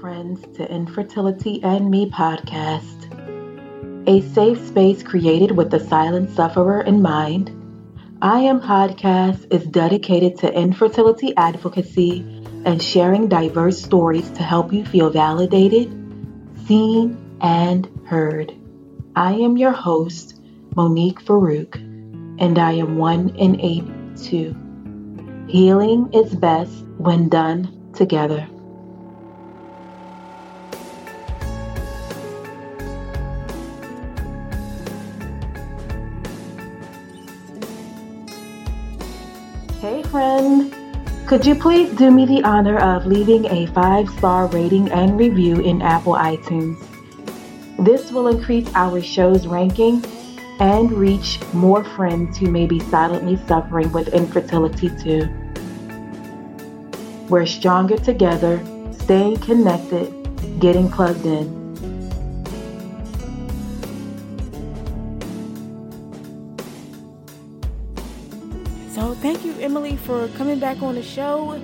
Friends, to Infertility and Me podcast, a safe space created with the silent sufferer in mind. I Am Podcast is dedicated to infertility advocacy and sharing diverse stories to help you feel validated, seen, and heard. I am your host, Monique Farouk, and I am one in eight too. Healing is best when done together. Friend. Could you please do me the honor of leaving a five star rating and review in Apple iTunes? This will increase our show's ranking and reach more friends who may be silently suffering with infertility too. We're stronger together, staying connected, getting plugged in. For coming back on the show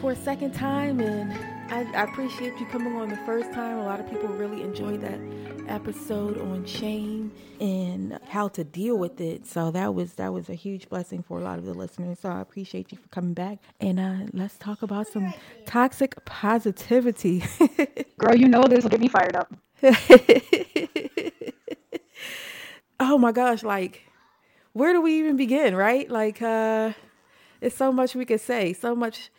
for a second time, and I, I, appreciate you coming on the first time. A lot of people really enjoyed that episode on shame and how to deal with it. So that was that was a huge blessing for a lot of the listeners. So I appreciate you for coming back, and uh, let's talk about some toxic positivity. Girl, you know this will get me fired up. oh my gosh, like where do we even begin, right? Like, uh, it's so much we could say, so much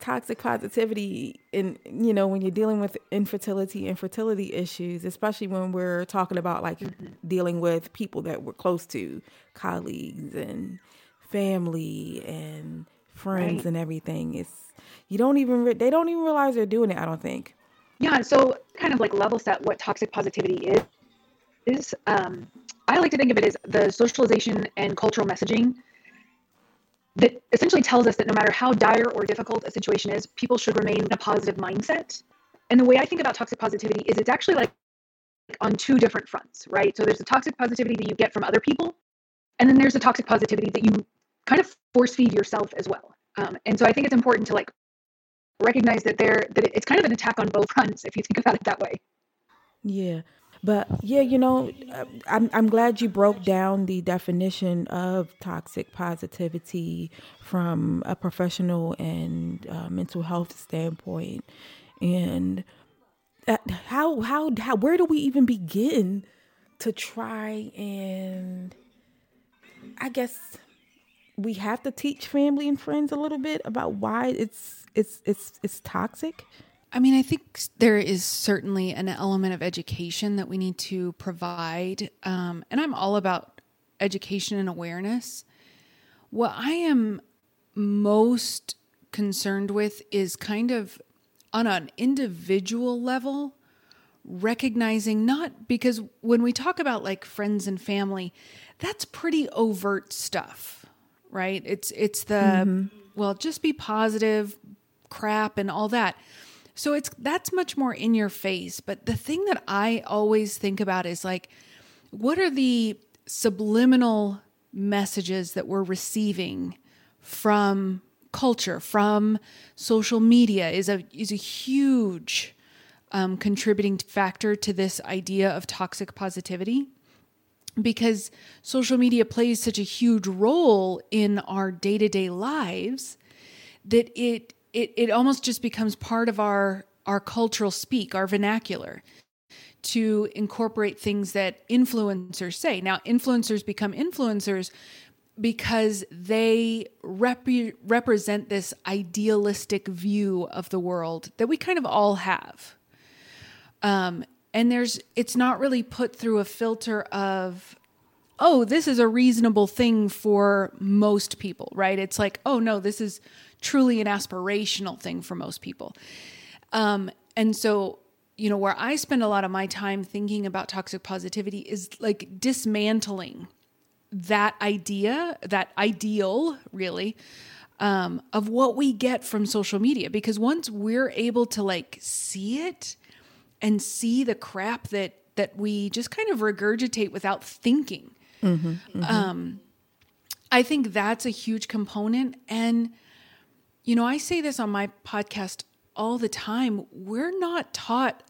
toxic positivity in you know when you're dealing with infertility and fertility issues especially when we're talking about like mm-hmm. dealing with people that we're close to colleagues and family and friends right. and everything it's you don't even re- they don't even realize they're doing it i don't think yeah so kind of like level set what toxic positivity is is um I like to think of it as the socialization and cultural messaging that essentially tells us that no matter how dire or difficult a situation is, people should remain in a positive mindset. And the way I think about toxic positivity is it's actually like on two different fronts, right? So there's the toxic positivity that you get from other people, and then there's the toxic positivity that you kind of force feed yourself as well. Um, and so I think it's important to like recognize that there that it's kind of an attack on both fronts if you think about it that way. Yeah. But yeah, you know, uh, I'm I'm glad you broke down the definition of toxic positivity from a professional and uh, mental health standpoint, and how how how where do we even begin to try and I guess we have to teach family and friends a little bit about why it's it's it's it's toxic. I mean, I think there is certainly an element of education that we need to provide. Um, and I'm all about education and awareness. What I am most concerned with is kind of on an individual level, recognizing not because when we talk about like friends and family, that's pretty overt stuff, right? It's it's the mm-hmm. well, just be positive crap and all that. So it's that's much more in your face. But the thing that I always think about is like, what are the subliminal messages that we're receiving from culture, from social media is a is a huge um, contributing factor to this idea of toxic positivity because social media plays such a huge role in our day-to-day lives that it it, it almost just becomes part of our our cultural speak, our vernacular to incorporate things that influencers say. Now, influencers become influencers because they rep- represent this idealistic view of the world that we kind of all have. Um, and there's it's not really put through a filter of oh, this is a reasonable thing for most people, right? It's like, oh no, this is truly an aspirational thing for most people. Um, and so, you know, where I spend a lot of my time thinking about toxic positivity is like dismantling that idea, that ideal, really, um, of what we get from social media. Because once we're able to like see it and see the crap that that we just kind of regurgitate without thinking, mm-hmm, mm-hmm. Um, I think that's a huge component. And you know, I say this on my podcast all the time. We're not taught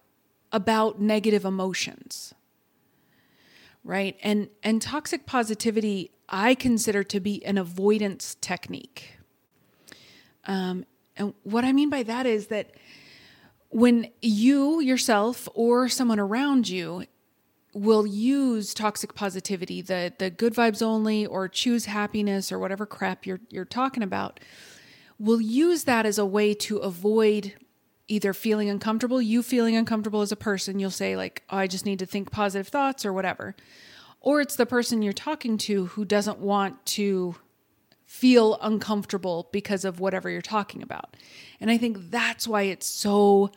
about negative emotions right and and toxic positivity i consider to be an avoidance technique um, and what i mean by that is that when you yourself or someone around you will use toxic positivity the the good vibes only or choose happiness or whatever crap you're you're talking about will use that as a way to avoid either feeling uncomfortable, you feeling uncomfortable as a person, you'll say, like, oh, I just need to think positive thoughts or whatever. Or it's the person you're talking to who doesn't want to feel uncomfortable because of whatever you're talking about. And I think that's why it's so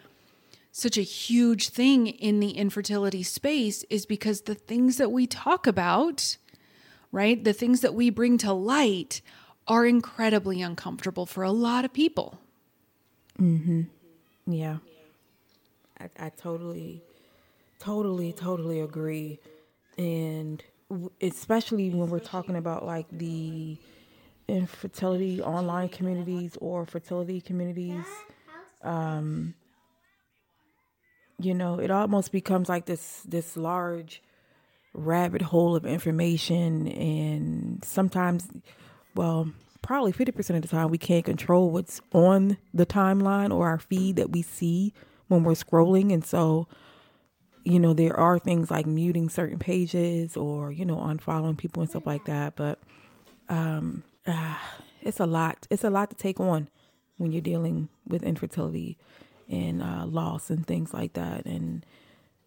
such a huge thing in the infertility space is because the things that we talk about, right? The things that we bring to light are incredibly uncomfortable for a lot of people. Mhm. Yeah. I, I totally, totally, totally agree. And especially when we're talking about like the infertility online communities or fertility communities, um, you know, it almost becomes like this this large rabbit hole of information and sometimes well probably 50% of the time we can't control what's on the timeline or our feed that we see when we're scrolling. And so you know there are things like muting certain pages or you know unfollowing people and stuff like that. But um uh, it's a lot it's a lot to take on when you're dealing with infertility and uh, loss and things like that and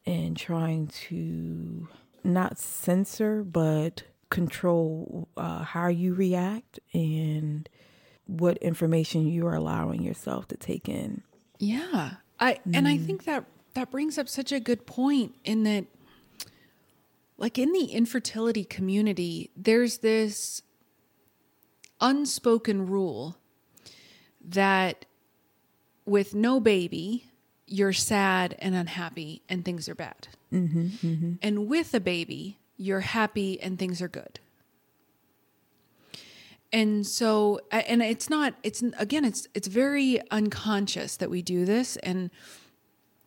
and trying to not censor but control uh, how you react and what information you are allowing yourself to take in. Yeah. I mm. and I mm. think that that brings up such a good point in that like in the infertility community there's this unspoken rule that with no baby you're sad and unhappy and things are bad. Mm-hmm, mm-hmm. And with a baby, you're happy and things are good. And so and it's not it's again it's it's very unconscious that we do this and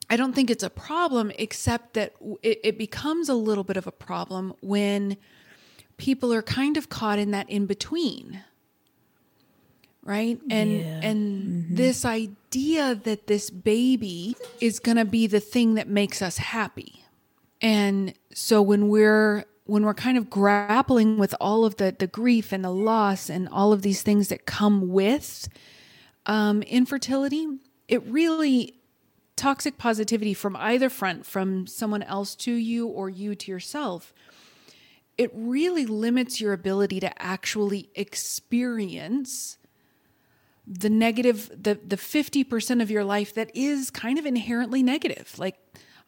I don't think it's a problem except that it, it becomes a little bit of a problem when people are kind of caught in that in between right and yeah. and mm-hmm. this idea that this baby is going to be the thing that makes us happy and so when we're when we're kind of grappling with all of the the grief and the loss and all of these things that come with um, infertility, it really toxic positivity from either front, from someone else to you or you to yourself, it really limits your ability to actually experience the negative the the 50% of your life that is kind of inherently negative. Like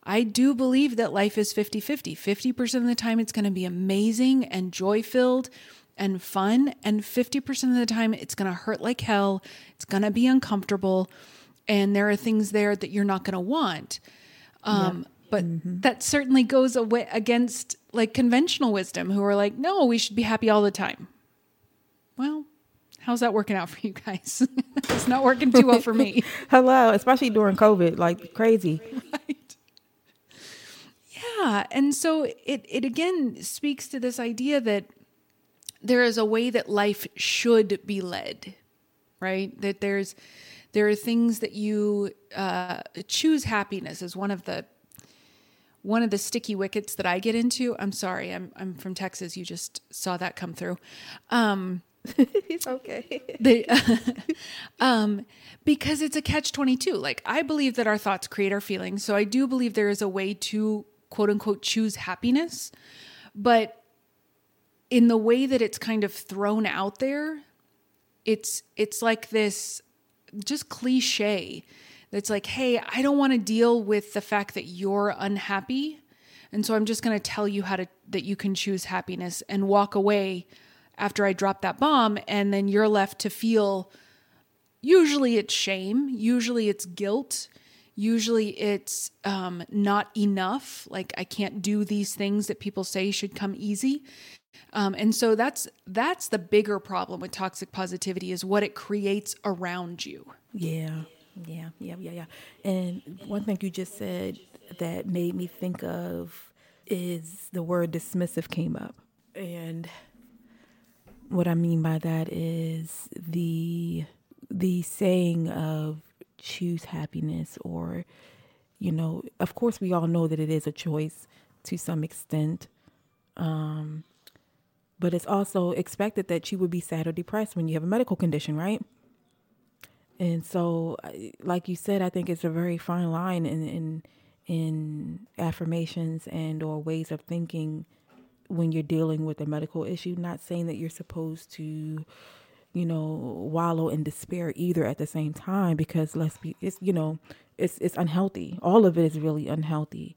I do believe that life is 50 50. 50% of the time, it's going to be amazing and joy filled and fun. And 50% of the time, it's going to hurt like hell. It's going to be uncomfortable. And there are things there that you're not going to want. Um, yep. But mm-hmm. that certainly goes away against like conventional wisdom, who are like, no, we should be happy all the time. Well, how's that working out for you guys? it's not working too well for me. Hello, especially during COVID, like crazy. Right. Yeah. And so it, it again speaks to this idea that there is a way that life should be led, right? That there's, there are things that you uh, choose happiness as one of the one of the sticky wickets that I get into. I'm sorry, I'm I'm from Texas. You just saw that come through. Um, it's okay. the, um, because it's a catch twenty two. Like I believe that our thoughts create our feelings, so I do believe there is a way to quote unquote choose happiness. But in the way that it's kind of thrown out there, it's it's like this just cliche that's like, hey, I don't want to deal with the fact that you're unhappy. And so I'm just going to tell you how to that you can choose happiness and walk away after I drop that bomb and then you're left to feel usually it's shame, usually it's guilt, usually it's um, not enough. Like i can't do these things that people say should come easy. Um, and so that's that's the bigger problem with toxic positivity is what it creates around you. Yeah, yeah, yeah, yeah, yeah. And one thing you just said that made me think of is the word dismissive came up. And what I mean by that is the the saying of choose happiness or you know, of course we all know that it is a choice to some extent. Um but it's also expected that you would be sad or depressed when you have a medical condition, right? And so, like you said, I think it's a very fine line in in in affirmations and or ways of thinking when you're dealing with a medical issue. Not saying that you're supposed to, you know, wallow in despair either at the same time, because let's be, it's you know, it's it's unhealthy. All of it is really unhealthy,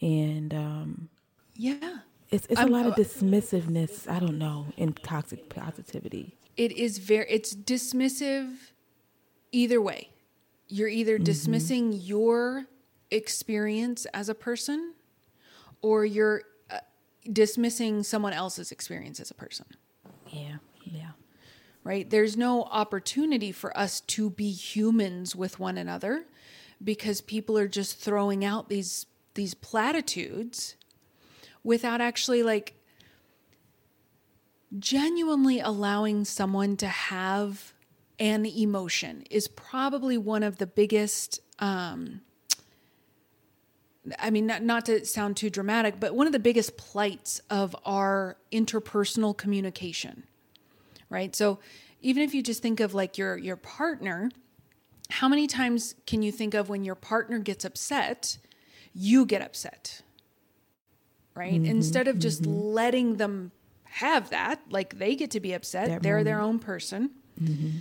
and um, yeah it's it's I'm- a lot of dismissiveness. I don't know in toxic positivity. it is very it's dismissive either way you're either dismissing your experience as a person or you're uh, dismissing someone else's experience as a person Yeah, yeah. Right? There's no opportunity for us to be humans with one another because people are just throwing out these these platitudes without actually like genuinely allowing someone to have an emotion is probably one of the biggest um I mean, not, not to sound too dramatic, but one of the biggest plights of our interpersonal communication, right? So, even if you just think of like your your partner, how many times can you think of when your partner gets upset, you get upset, right? Mm-hmm, Instead of just mm-hmm. letting them have that, like they get to be upset, That they're their own person. Mm-hmm.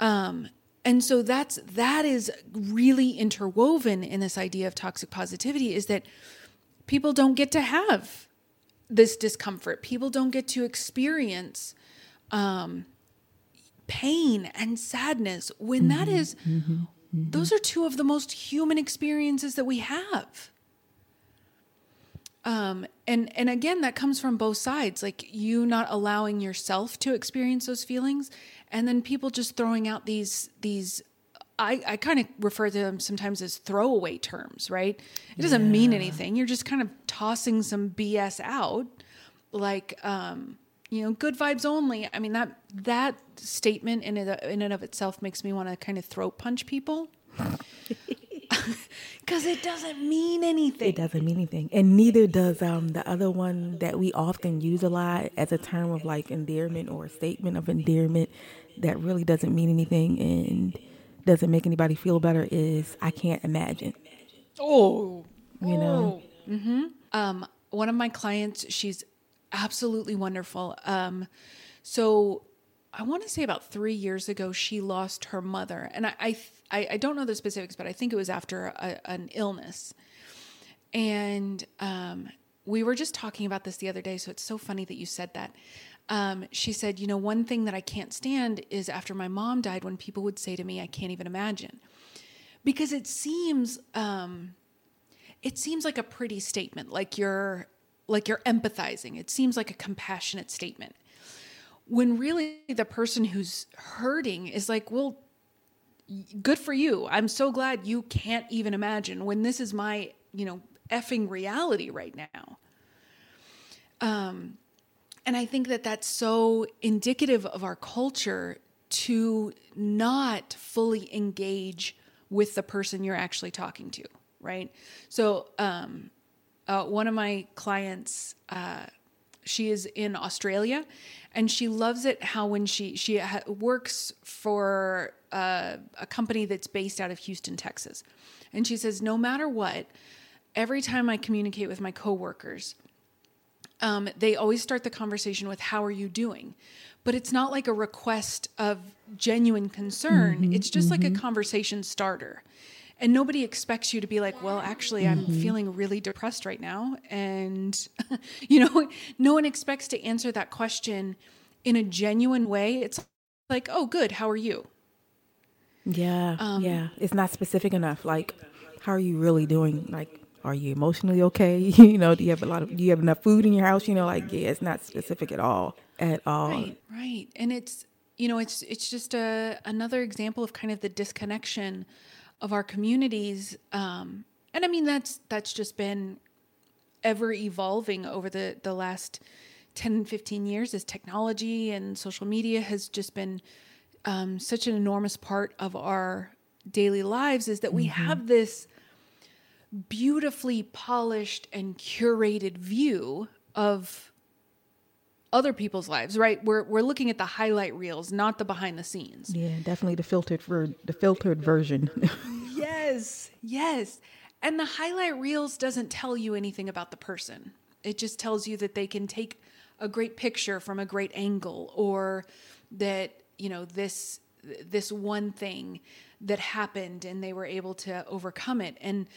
Um, and so that's that is really interwoven in this idea of toxic positivity is that people don't get to have this discomfort. People don't get to experience um, pain and sadness when that is those are two of the most human experiences that we have. Um, and and again, that comes from both sides, like you not allowing yourself to experience those feelings, and then people just throwing out these these. I, I kind of refer to them sometimes as throwaway terms, right? It doesn't mean anything. You're just kind of tossing some BS out, like um, you know, good vibes only. I mean that that statement in it, in and of itself makes me want to kind of throat punch people because it doesn't mean anything. It doesn't mean anything. And neither does um the other one that we often use a lot as a term of like endearment or a statement of endearment that really doesn't mean anything and doesn't make anybody feel better is I can't imagine. Oh, You know? um, one of my clients, she's absolutely wonderful. Um, so I want to say about three years ago, she lost her mother, and I I, th- I, I don't know the specifics, but I think it was after a, an illness. And um, we were just talking about this the other day, so it's so funny that you said that. Um, she said, You know, one thing that I can't stand is after my mom died, when people would say to me, I can't even imagine. Because it seems, um, it seems like a pretty statement, like you're, like you're empathizing. It seems like a compassionate statement. When really the person who's hurting is like, well, good for you. I'm so glad you can't even imagine when this is my, you know, effing reality right now. Um, and I think that that's so indicative of our culture to not fully engage with the person you're actually talking to, right? So, um, uh, one of my clients, uh, she is in Australia, and she loves it how when she she ha- works for uh, a company that's based out of Houston, Texas, and she says no matter what, every time I communicate with my coworkers, um, they always start the conversation with "How are you doing?" But it's not like a request of genuine concern. Mm-hmm, it's just like a conversation starter. And nobody expects you to be like, well, actually, I'm Mm-hmm. feeling really depressed right now. And, you know, no one expects to answer that question in a genuine way. It's like, oh, good. How are you? Yeah, Um, yeah. It's not specific enough. Like, how are you really doing? Like, are you emotionally okay? you know, do you have a lot of? Do you have enough food in your house? You know, like, yeah, it's not specific at all, at all. Right, right. And it's you know, it's it's just a another example of kind of the disconnection of our communities. Um, and I mean that's that's just been ever evolving over the the last 10 15 years as technology and social media has just been um, such an enormous part of our daily lives is that we have this beautifully polished and curated view of other people's lives, right? We're we're looking at the highlight reels, not the behind the scenes. Yeah, definitely the filtered for the filtered version. Yes, yes. And the highlight reels doesn't tell you anything about the person. It just tells you that they can take a great picture from a great angle or that, you know, this this one thing that happened and they were able to overcome it. And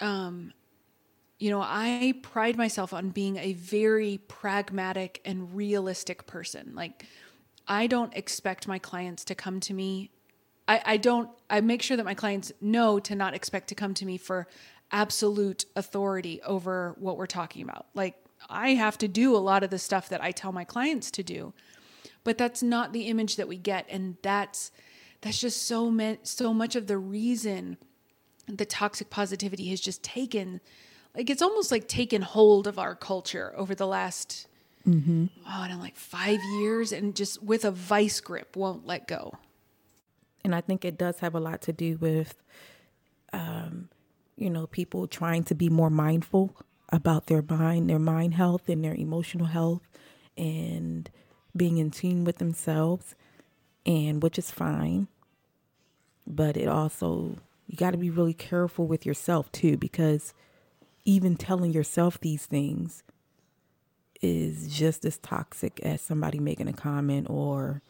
um you know, I pride myself on being a very pragmatic and realistic person. Like I don't expect my clients to come to me I, I don't I make sure that my clients know to not expect to come to me for absolute authority over what we're talking about. Like I have to do a lot of the stuff that I tell my clients to do. But that's not the image that we get and that's that's just so meant so much of the reason the toxic positivity has just taken like it's almost like taken hold of our culture over the last oh, I don't know, like five years and just with a vice grip won't let go. and I think it does have a lot to do with, um, you know, people trying to be more mindful about their mind, their mind health, and their emotional health, and being in tune with themselves, and which is fine. But it also you got to be really careful with yourself too, because even telling yourself these things is just as toxic as somebody making a comment or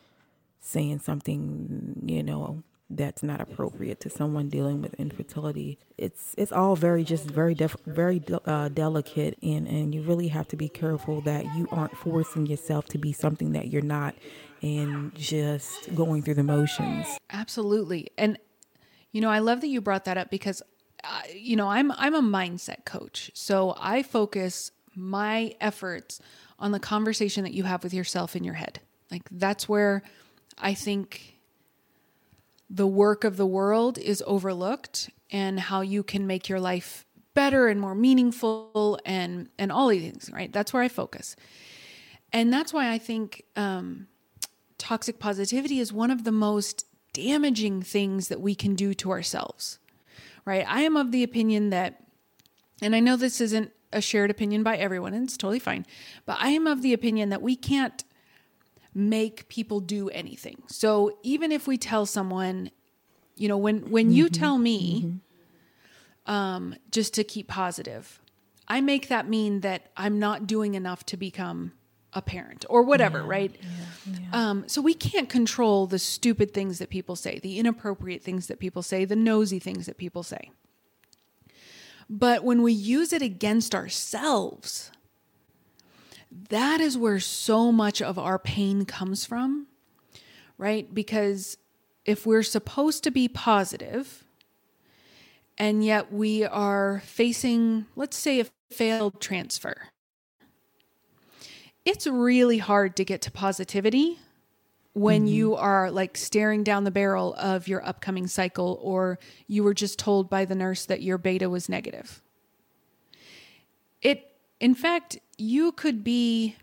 saying something, you know, that's not appropriate to someone dealing with infertility. It's it's all very just very def- very de- uh, delicate, and and you really have to be careful that you aren't forcing yourself to be something that you're not, and just going through the motions. Absolutely. And you know, I love that you brought that up because you know, I'm I'm a mindset coach. So I focus my efforts on the conversation that you have with yourself in your head. Like that's where I think the work of the world is overlooked and how you can make your life better and more meaningful and and all these things, right? That's where I focus. And that's why I think um toxic positivity is one of the most damaging things that we can do to ourselves, right? I am of the opinion that, and I know this isn't a shared opinion by everyone, and it's totally fine, but I am of the opinion that we can't make people do anything. So even if we tell someone, you know, when when you tell me, um, just to keep positive, I make that mean that I'm not doing enough to become a parent or whatever, right? Um, so we can't control the stupid things that people say, the inappropriate things that people say, the nosy things that people say. But when we use it against ourselves, that is where so much of our pain comes from, right? Because if we're supposed to be positive and yet we are facing, let's say, a failed transfer, it's really hard to get to positivity when mm-hmm. you are like staring down the barrel of your upcoming cycle or you were just told by the nurse that your beta was negative. It in fact, you could be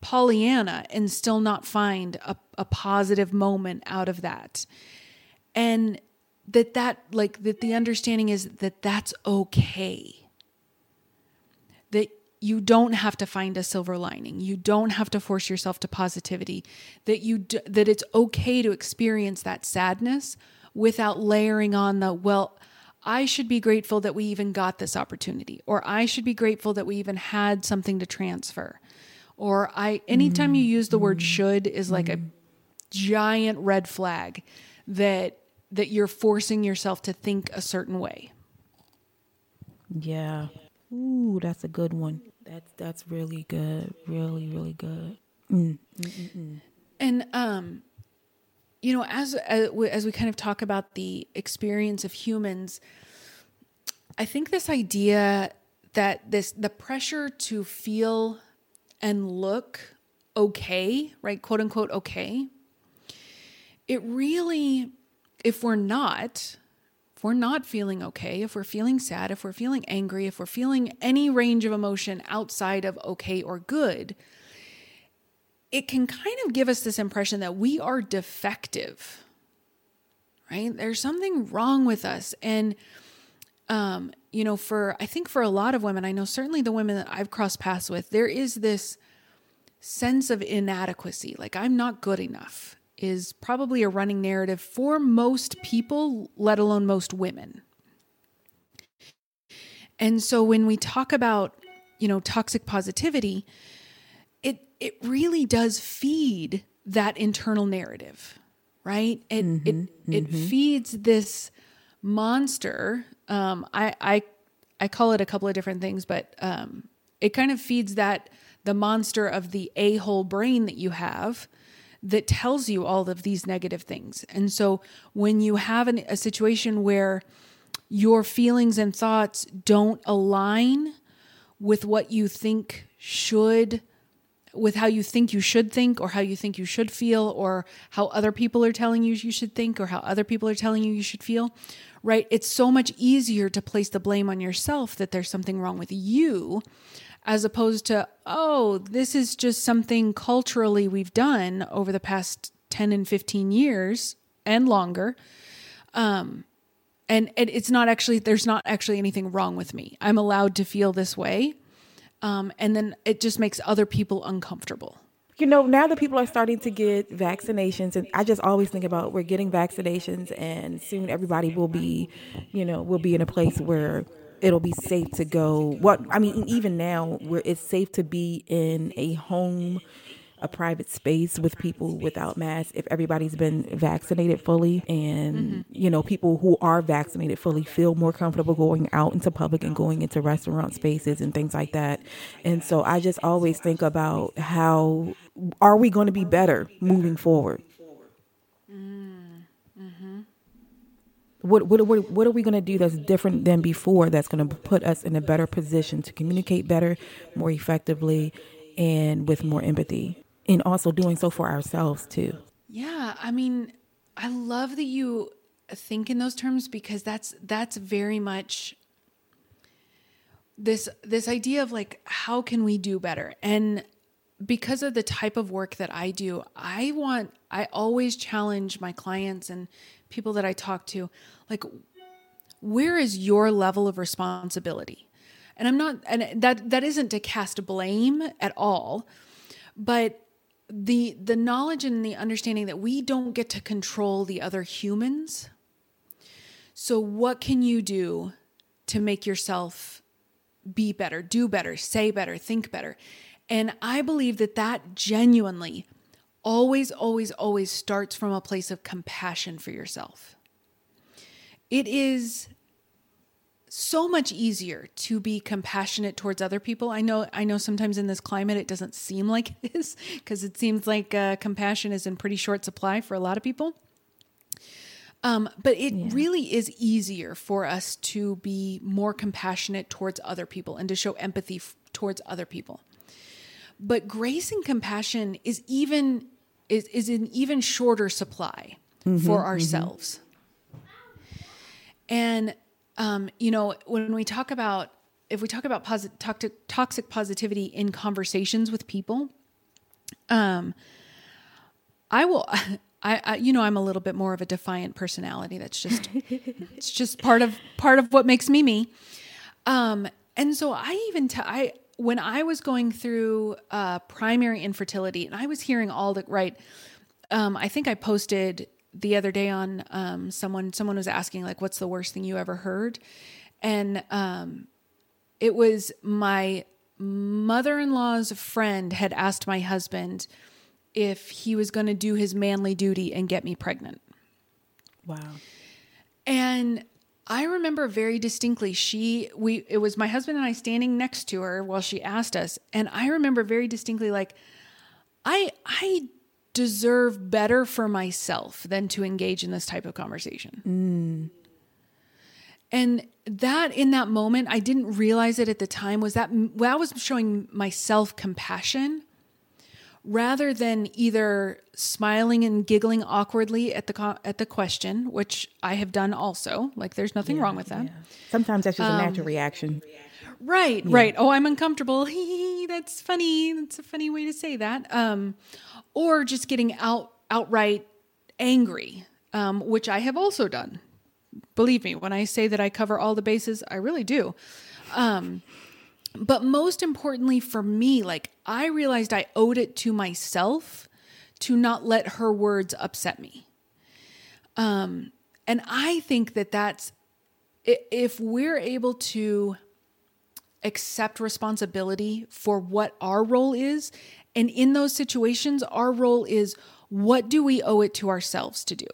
Pollyanna and still not find a, a positive moment out of that. And that that like that the understanding is that that's okay. That you don't have to find a silver lining. You don't have to force yourself to positivity. That you d- that it's okay to experience that sadness without layering on the well I should be grateful that we even got this opportunity, or I should be grateful that we even had something to transfer. Or I anytime you use the word mm-hmm. should is like a mm-hmm. giant red flag that that you're forcing yourself to think a certain way. Yeah. Ooh, that's a good one. That's that's really good. Really, really good. Mm. And um you know as as we, as we kind of talk about the experience of humans I think this idea that this the pressure to feel and look okay, right? quote unquote okay. It really if we're not if we're not feeling okay, if we're feeling sad, if we're feeling angry, if we're feeling any range of emotion outside of okay or good, it can kind of give us this impression that we are defective, right? There's something wrong with us. And, um, you know, for, I think for a lot of women, I know certainly the women that I've crossed paths with, there is this sense of inadequacy. Like, I'm not good enough, is probably a running narrative for most people, let alone most women. And so when we talk about, you know, toxic positivity, it it really does feed that internal narrative, right? It mm-hmm, it mm-hmm. it feeds this monster. Um, I I I call it a couple of different things, but um, it kind of feeds that the monster of the a hole brain that you have that tells you all of these negative things. And so when you have an, a situation where your feelings and thoughts don't align with what you think should with how you think you should think or how you think you should feel or how other people are telling you you should think or how other people are telling you you should feel, right? It's so much easier to place the blame on yourself that there's something wrong with you as opposed to, oh, this is just something culturally we've done over the past 10 and 15 years and longer. Um, and, and it's not actually, there's not actually anything wrong with me. I'm allowed to feel this way um, and then it just makes other people uncomfortable. You know, now that people are starting to get vaccinations, and I just always think about we're getting vaccinations, and soon everybody will be, you know, will be in a place where it'll be safe to go. What I mean, even now, where it's safe to be in a home a private space with people without masks if everybody's been vaccinated fully and mm-hmm. you know people who are vaccinated fully feel more comfortable going out into public and going into restaurant spaces and things like that and so i just always think about how are we going to be better moving forward mm-hmm. What, what, what, what are we going to do that's different than before that's going to put us in a better position to communicate better more effectively and with more empathy and also doing so for ourselves too. Yeah, I mean, I love that you think in those terms because that's that's very much this this idea of like how can we do better and because of the type of work that I do, I want I always challenge my clients and people that I talk to like where is your level of responsibility? And I'm not and that that isn't to cast blame at all, but the the knowledge and the understanding that we don't get to control the other humans. So what can you do to make yourself be better, do better, say better, think better? And I believe that that genuinely always always always starts from a place of compassion for yourself. It is so much easier to be compassionate towards other people. I know I know sometimes in this climate it doesn't seem like it is because it seems like uh, compassion is in pretty short supply for a lot of people. Um, but it yeah. really is easier for us to be more compassionate towards other people and to show empathy f- towards other people. But grace and compassion is even is is an even shorter supply mm-hmm, for mm-hmm. ourselves. Mm-hmm. And um, you know, when we talk about if we talk about posit- toxic, toxic positivity in conversations with people, um, I will. I, I, you know, I'm a little bit more of a defiant personality. That's just, it's just part of part of what makes me me. Um, and so I even t- I when I was going through uh, primary infertility, and I was hearing all the right. Um, I think I posted the other day on um, someone someone was asking like what's the worst thing you ever heard and um, it was my mother-in-law's friend had asked my husband if he was going to do his manly duty and get me pregnant Wow. and I remember very distinctly she we it was my husband and I standing next to her while she asked us and I remember very distinctly like I I deserve better for myself than to engage in this type of conversation. Mm. And that in that moment I didn't realize it at the time was that that was showing myself compassion rather than either smiling and giggling awkwardly at the co- at the question, which I have done also. Like there's nothing wrong with that. Sometimes that's just a Um, natural reaction. Right, right. Oh, I'm uncomfortable. That's funny. That's a funny way to say that. Um, or just getting out outright angry, um, which I have also done. Believe me, when I say that I cover all the bases, I really do. But most importantly for me, like I realized I owed it to myself to not let her words upset me. Um, and I think that that's if we're able to accept responsibility for what our role is. And in those situations, our role is what do we owe it to ourselves to do?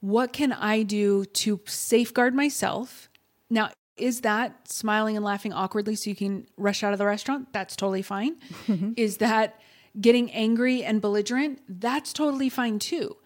What can I do to safeguard myself? Now, is that smiling and laughing awkwardly so you can rush out of the restaurant? That's totally fine. Mm-hmm. is that getting angry and belligerent? That's totally fine too.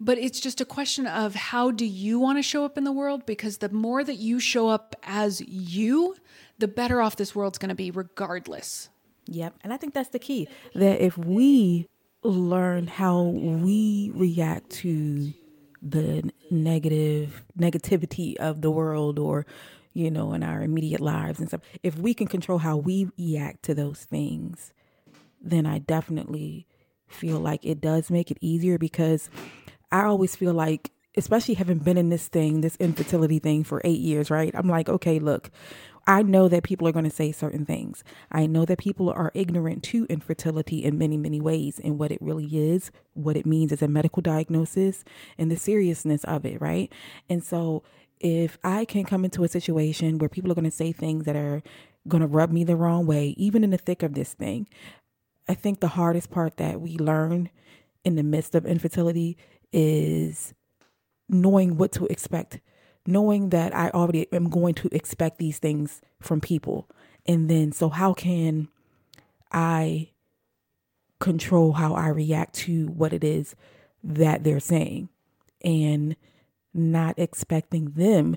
But it's just a question of how do you want to show up in the world? Because the more that you show up as you, the better off this world's going to be, regardless. Yep. And I think that's the key. That if we learn how we react to the negative negativity of the world or you know in our immediate lives and stuff. If we can control how we react to those things then i definitely feel like it does make it easier because i always feel like especially having been in this thing this infertility thing for 8 years right? I'm like okay look I know that people are going to say certain things. I know that people are ignorant to infertility in many, many ways and what it really is, what it means as a medical diagnosis, and the seriousness of it, right? And so, if I can come into a situation where people are going to say things that are going to rub me the wrong way, even in the thick of this thing, I think the hardest part that we learn in the midst of infertility is knowing what to expect knowing that I already am going to expect these things from people. And then, so how can I control how I react to what it is that they're saying and not expecting them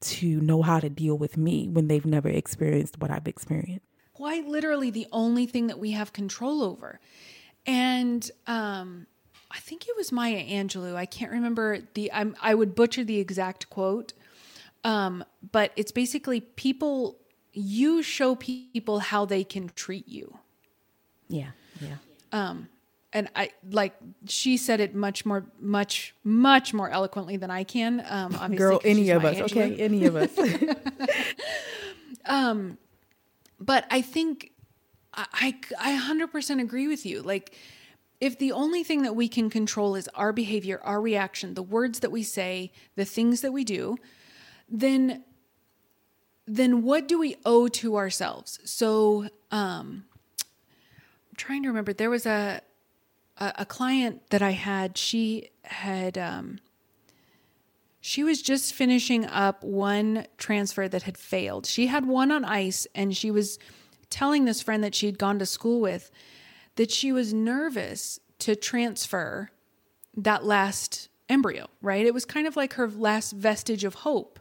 to know how to deal with me when they've never experienced what I've experienced? Quite literally the only thing that we have control over. And um, I think it was Maya Angelou. I can't remember the. I'm, I would butcher the exact quote, um, but it's basically people. You show people how they can treat you. Yeah, yeah. Um, and I like she said it much more, much, much more eloquently than I can. Um, obviously, Girl, any of us, okay? Any of us. Um, but I think I, I, I 100% agree with you. Like, if the only thing that we can control is our behavior, our reaction, the words that we say, the things that we do, then then what do we owe to ourselves? So, um, I'm trying to remember. There was a a, a client that I had. She had um, she was just finishing up one transfer that had failed. She had one on ice, and she was telling this friend that she had gone to school with that she was nervous to transfer that last embryo, right? It was kind of like her last vestige of hope.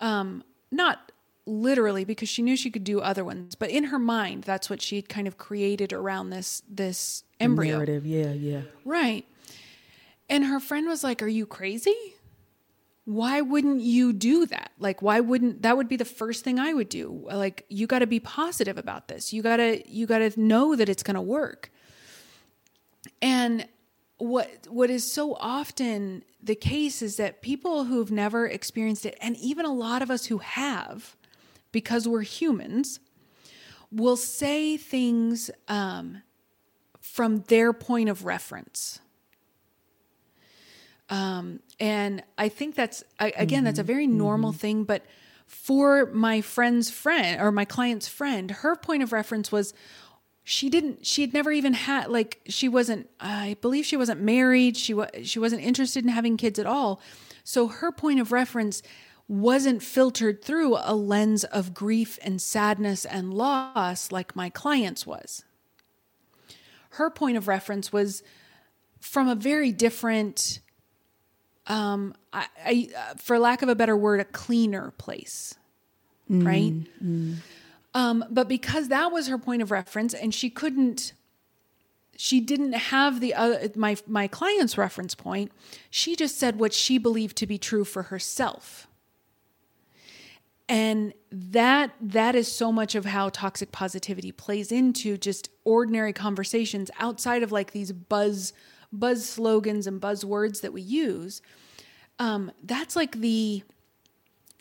Um, not literally because she knew she could do other ones, but in her mind, that's what she had kind of created around this this embryo. Narrative, yeah, yeah. Right. And her friend was like, Are you crazy? Why wouldn't you do that? Like, why wouldn't that would be the first thing I would do? Like, you got to be positive about this. You got to, you got to know that it's going to work. And what, what is so often the case is that people who've never experienced it, and even a lot of us who have, because we're humans, will say things um, from their point of reference. Um, and I think that's, I, again, that's a very normal thing. But for my friend's friend or my client's friend, her point of reference was, she didn't she had never even had like she wasn't i believe she wasn't married she was she wasn't interested in having kids at all. So her point of reference wasn't filtered through a lens of grief and sadness and loss like my client's was. Her point of reference was from a very different um I, I for lack of a better word a cleaner place. Right? Um, but because that was her point of reference and she couldn't she didn't have the other my my client's reference point she just said what she believed to be true for herself. And that that is so much of how toxic positivity plays into just ordinary conversations outside of like these buzz buzz slogans and buzzwords that we use um, that's like the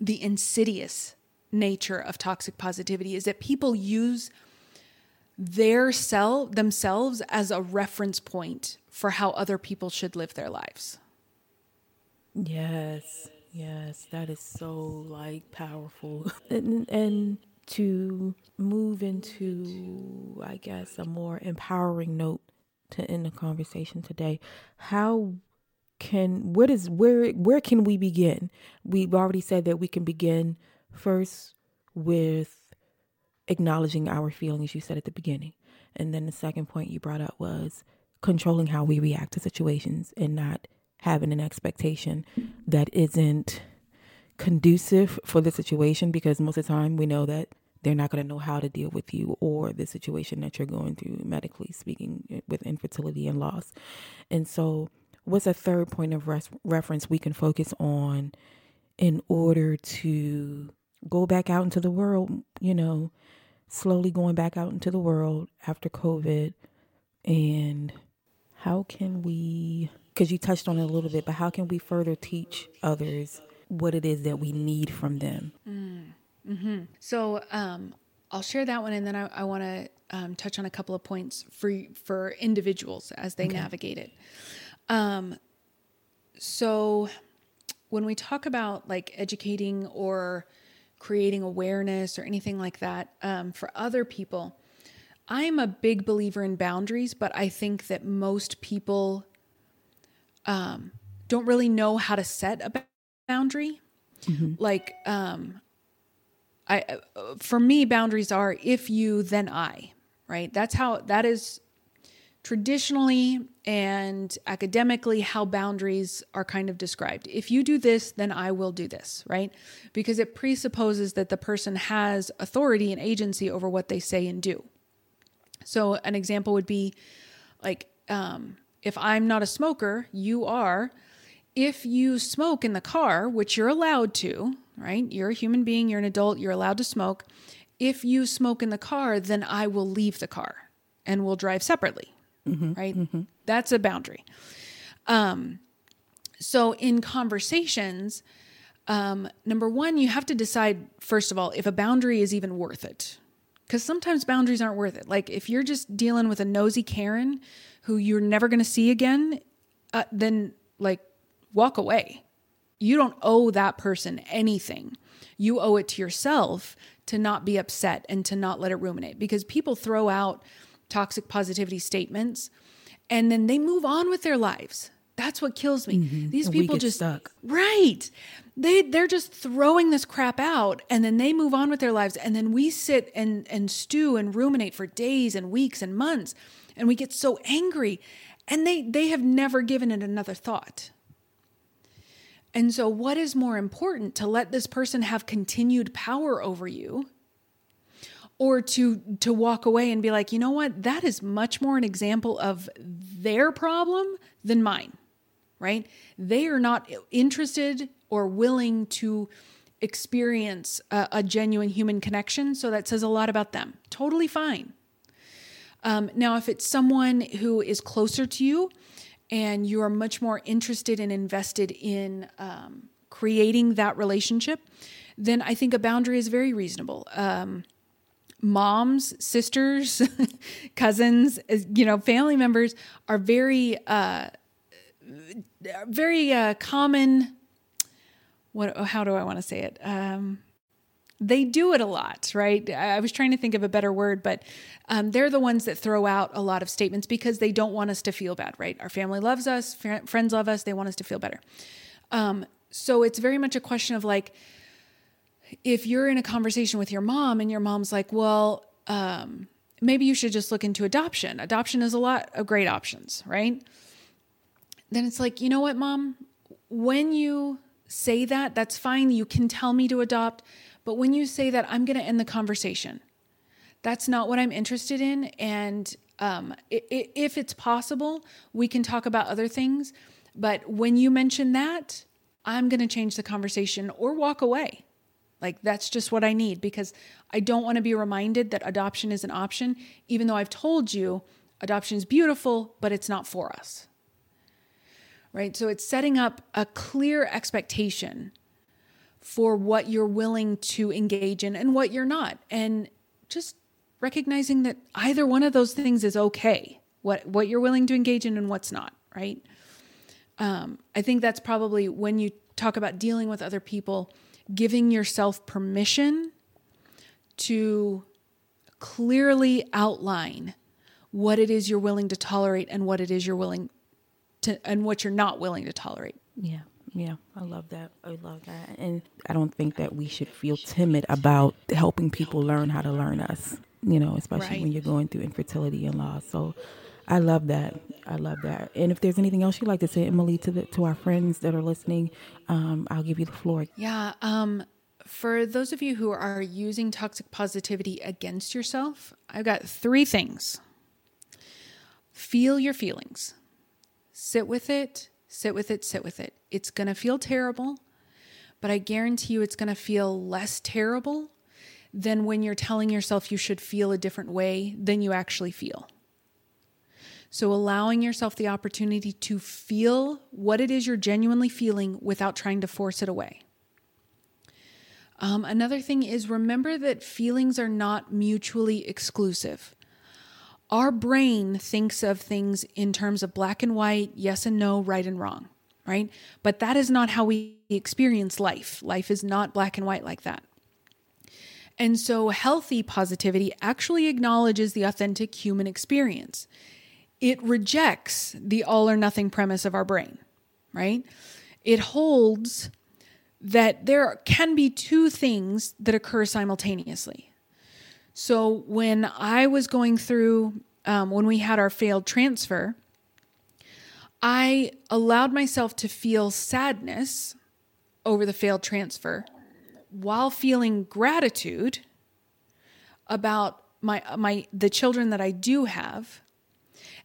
the insidious nature of toxic positivity is that people use their self themselves as a reference point for how other people should live their lives. Yes, yes, that is so like powerful. And, and to move into, I guess, a more empowering note to end the conversation today, how can what is where where can we begin? We've already said that we can begin first with acknowledging our feelings you said at the beginning and then the second point you brought up was controlling how we react to situations and not having an expectation that isn't conducive for the situation because most of the time we know that they're not going to know how to deal with you or the situation that you're going through medically speaking with infertility and loss and so what's a third point of res- reference we can focus on in order to go back out into the world, you know, slowly going back out into the world after COVID. And how can we, because you touched on it a little bit, but how can we further teach others what it is that we need from them? Mm-hmm. So um, I'll share that one, and then I, I want to um, touch on a couple of points for for individuals as they okay. navigate it. Um, so when we talk about like educating or creating awareness or anything like that um, for other people. I'm a big believer in boundaries, but I think that most people um, don't really know how to set a boundary. Mm-hmm. Like, um, I, uh, for me, boundaries are if you, then I, right? That's how, that is traditionally and academically how boundaries are kind of described. If you do this, then I will do this, right? Because it presupposes that the person has authority and agency over what they say and do. So, an example would be like, um, if I'm not a smoker, you are. If you smoke in the car, which you're allowed to, right? You're a human being, you're an adult, you're allowed to smoke. If you smoke in the car, then I will leave the car and we'll drive separately, mm-hmm, right? Mm-hmm. That's a boundary. Um, so in conversations, um, number one, you have to decide, first of all, if a boundary is even worth it. Because sometimes boundaries aren't worth it. Like if you're just dealing with a nosy Karen who you're never going to see again, uh, then like walk away. You don't owe that person anything. You owe it to yourself to not be upset and to not let it ruminate because people throw out toxic positivity statements and then they move on with their lives. That's what kills me. Mm-hmm. These people just stuck. Right. They they're just throwing this crap out and then they move on with their lives and then we sit and and stew and ruminate for days and weeks and months and we get so angry and they they have never given it another thought. And so what is more important to let this person have continued power over you or to to walk away and be like, "You know what? That is much more an example of their problem than mine." Right? They are not interested or willing to experience a, a genuine human connection, so that says a lot about them. Totally fine. Um, now, if it's someone who is closer to you and you are much more interested and invested in um, creating that relationship, then I think a boundary is very reasonable. Um, moms, sisters, cousins, you know, family members are very, uh, very uh, common. What? How do I want to say it? Um, they do it a lot, right? I was trying to think of a better word, but um, they're the ones that throw out a lot of statements because they don't want us to feel bad, right? Our family loves us, fr- friends love us, they want us to feel better. Um, so it's very much a question of like, if you're in a conversation with your mom and your mom's like, well, um, maybe you should just look into adoption. Adoption is a lot of great options, right? Then it's like, you know what, mom? When you say that, that's fine. You can tell me to adopt. But when you say that, I'm going to end the conversation. That's not what I'm interested in. And um, if it's possible, we can talk about other things. But when you mention that, I'm going to change the conversation or walk away. Like that's just what I need because I don't want to be reminded that adoption is an option, even though I've told you adoption is beautiful, but it's not for us. Right? So it's setting up a clear expectation for what you're willing to engage in and what you're not. And just recognizing that either one of those things is okay. What what you're willing to engage in and what's not, right? Um, I think that's probably when you talk about dealing with other people giving yourself permission to clearly outline what it is you're willing to tolerate and what it is you're willing to and what you're not willing to tolerate. Yeah. Yeah, I love that. I love that. And I don't think that we should feel timid about helping people learn how to learn us, you know, especially right. when you're going through infertility and loss. So I love that. I love that. And if there's anything else you'd like to say, Emily, to the to our friends that are listening, um, I'll give you the floor. Yeah. Um, for those of you who are using toxic positivity against yourself, I've got three things. Feel your feelings. Sit with it, sit with it, sit with it. It's going to feel terrible, but I guarantee you it's going to feel less terrible than when you're telling yourself you should feel a different way than you actually feel. So, allowing yourself the opportunity to feel what it is you're genuinely feeling without trying to force it away. Um, another thing is remember that feelings are not mutually exclusive. Our brain thinks of things in terms of black and white, yes and no, right and wrong, right? But that is not how we experience life. Life is not black and white like that. And so, healthy positivity actually acknowledges the authentic human experience it rejects the all or nothing premise of our brain, right? It holds that there can be two things that occur simultaneously. So when I was going through, um, when we had our failed transfer, I allowed myself to feel sadness over the failed transfer while feeling gratitude about my my the children that I do have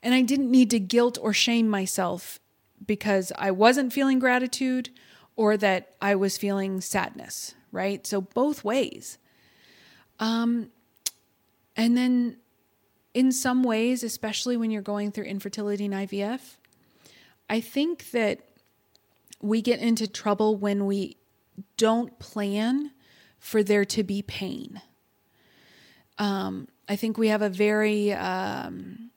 and I didn't need to guilt or shame myself because I wasn't feeling gratitude or that I was feeling sadness, right? So both ways. Um, and then in some ways, especially when you're going through infertility and IVF, I think that we get into trouble when we don't plan for there to be pain. Um, I think we have a very um,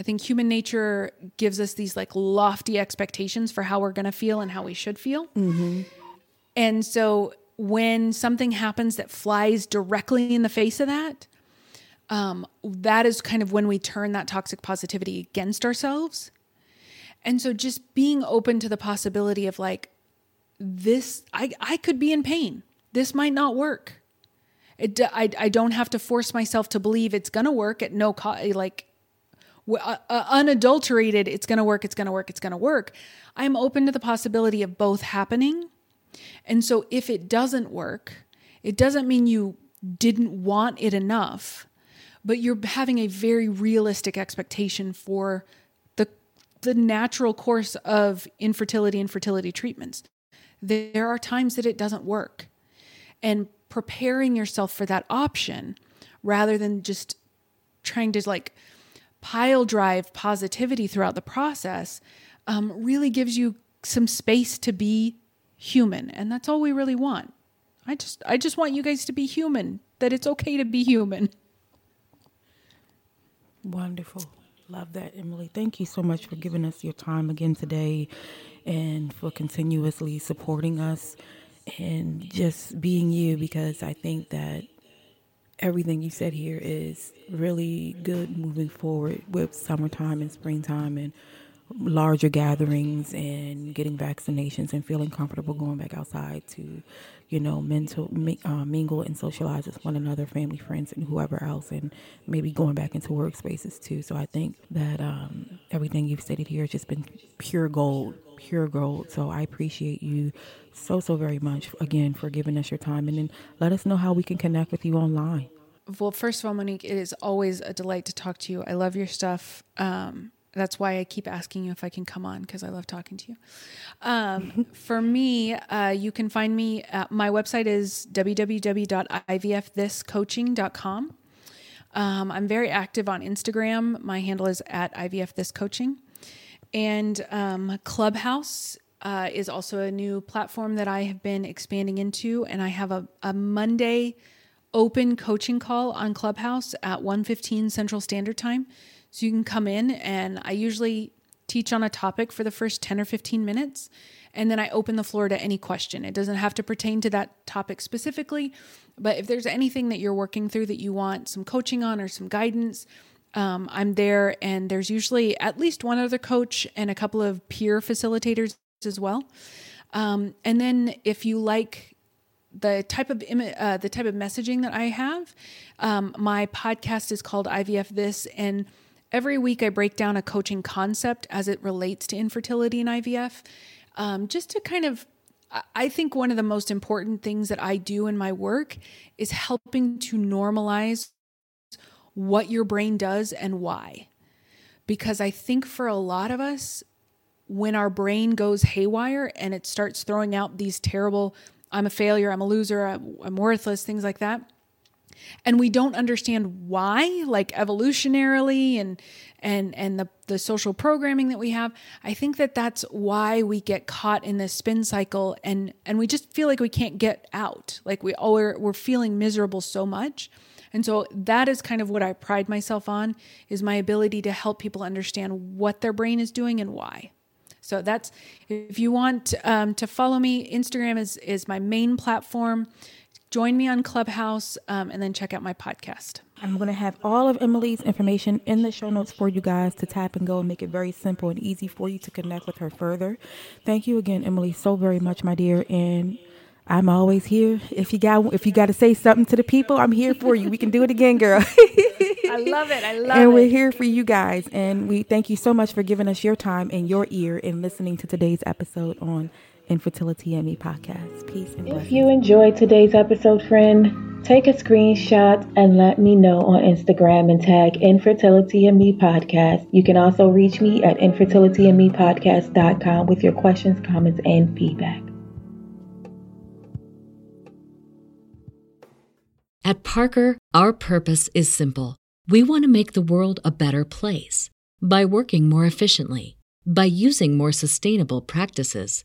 I think human nature gives us these like lofty expectations for how we're going to feel and how we should feel. Mm-hmm. And so when something happens that flies directly in the face of that, um, that is kind of when we turn that toxic positivity against ourselves. And so just being open to the possibility of like, this, I, I could be in pain. This might not work. It, I, I don't have to force myself to believe it's going to work at no cost. Like, uh, uh, unadulterated, it's going to work, it's going to work, it's going to work. I'm open to the possibility of both happening. And so if it doesn't work, it doesn't mean you didn't want it enough, but you're having a very realistic expectation for the the natural course of infertility and fertility treatments. There are times that it doesn't work. And preparing yourself for that option rather than just trying to like pile drive positivity throughout the process um, really gives you some space to be human and that's all we really want. I just i just want you guys to be human that it's okay to be human. Wonderful. Love that, Emily. Thank you so much for giving us your time again today and for continuously supporting us and just being you because I think that everything you said here is really good moving forward with summertime and springtime and larger gatherings and getting vaccinations and feeling comfortable going back outside to, you know, mental uh, mingle and socialize with one another, family, friends, and whoever else, and maybe going back into workspaces too. So I think that um, everything you've stated here has just been pure gold, pure gold. So I appreciate you so so very much again for giving us your time, and then let us know how we can connect with you online. Well, first of all, Monique, it is always a delight to talk to you. I love your stuff. Um, that's why I keep asking you if I can come on because I love talking to you. Um, for me, uh, you can find me. At, my website is www.ivfthiscoaching.com. Um, I'm very active on Instagram. My handle is at ivfthiscoaching. And um, Clubhouse uh, is also a new platform that I have been expanding into. And I have a, a Monday open coaching call on Clubhouse at 1:15 Central Standard Time. So you can come in and I usually teach on a topic for the first 10 or 15 minutes and then I open the floor to any question. It doesn't have to pertain to that topic specifically, but if there's anything that you're working through that you want some coaching on or some guidance, um, I'm there, and there's usually at least one other coach and a couple of peer facilitators as well. Um, and then if you like the type of uh, the type of messaging that I have, um, my podcast is called IVF This, and Every week, I break down a coaching concept as it relates to infertility and IVF, um, just to kind of I think one of the most important things that I do in my work is helping to normalize what your brain does and why. Because I think for a lot of us, when our brain goes haywire and it starts throwing out these terrible, I'm a failure, I'm a loser, I'm worthless, things like that, and we don't understand why like evolutionarily and and and the the social programming that we have. I think that that's why we get caught in this spin cycle and and we just feel like we can't get out. Like we all we're, we're feeling miserable so much. And so that is kind of what i pride myself on is my ability to help people understand what their brain is doing and why. So that's if you want um, to follow me instagram is is my main platform join me on Clubhouse um, and then check out my podcast. I'm going to have all of Emily's information in the show notes for you guys to tap and go and make it very simple and easy for you to connect with her further. Thank you again, Emily, so very much, my dear. And I'm always here. If you got if you got to say something to the people, I'm here for you. We can do it again, girl. I love it. I love it. And we're here for you guys. And we thank you so much for giving us your time and your ear in listening to today's episode on Infertility and Me podcast. Peace and blessings. If you enjoyed today's episode, friend, take a screenshot and let me know on Instagram and tag Infertility and Me podcast. You can also reach me at infertilityandmepodcast.com with your questions, comments, and feedback. At Parker, our purpose is simple. We want to make the world a better place by working more efficiently, by using more sustainable practices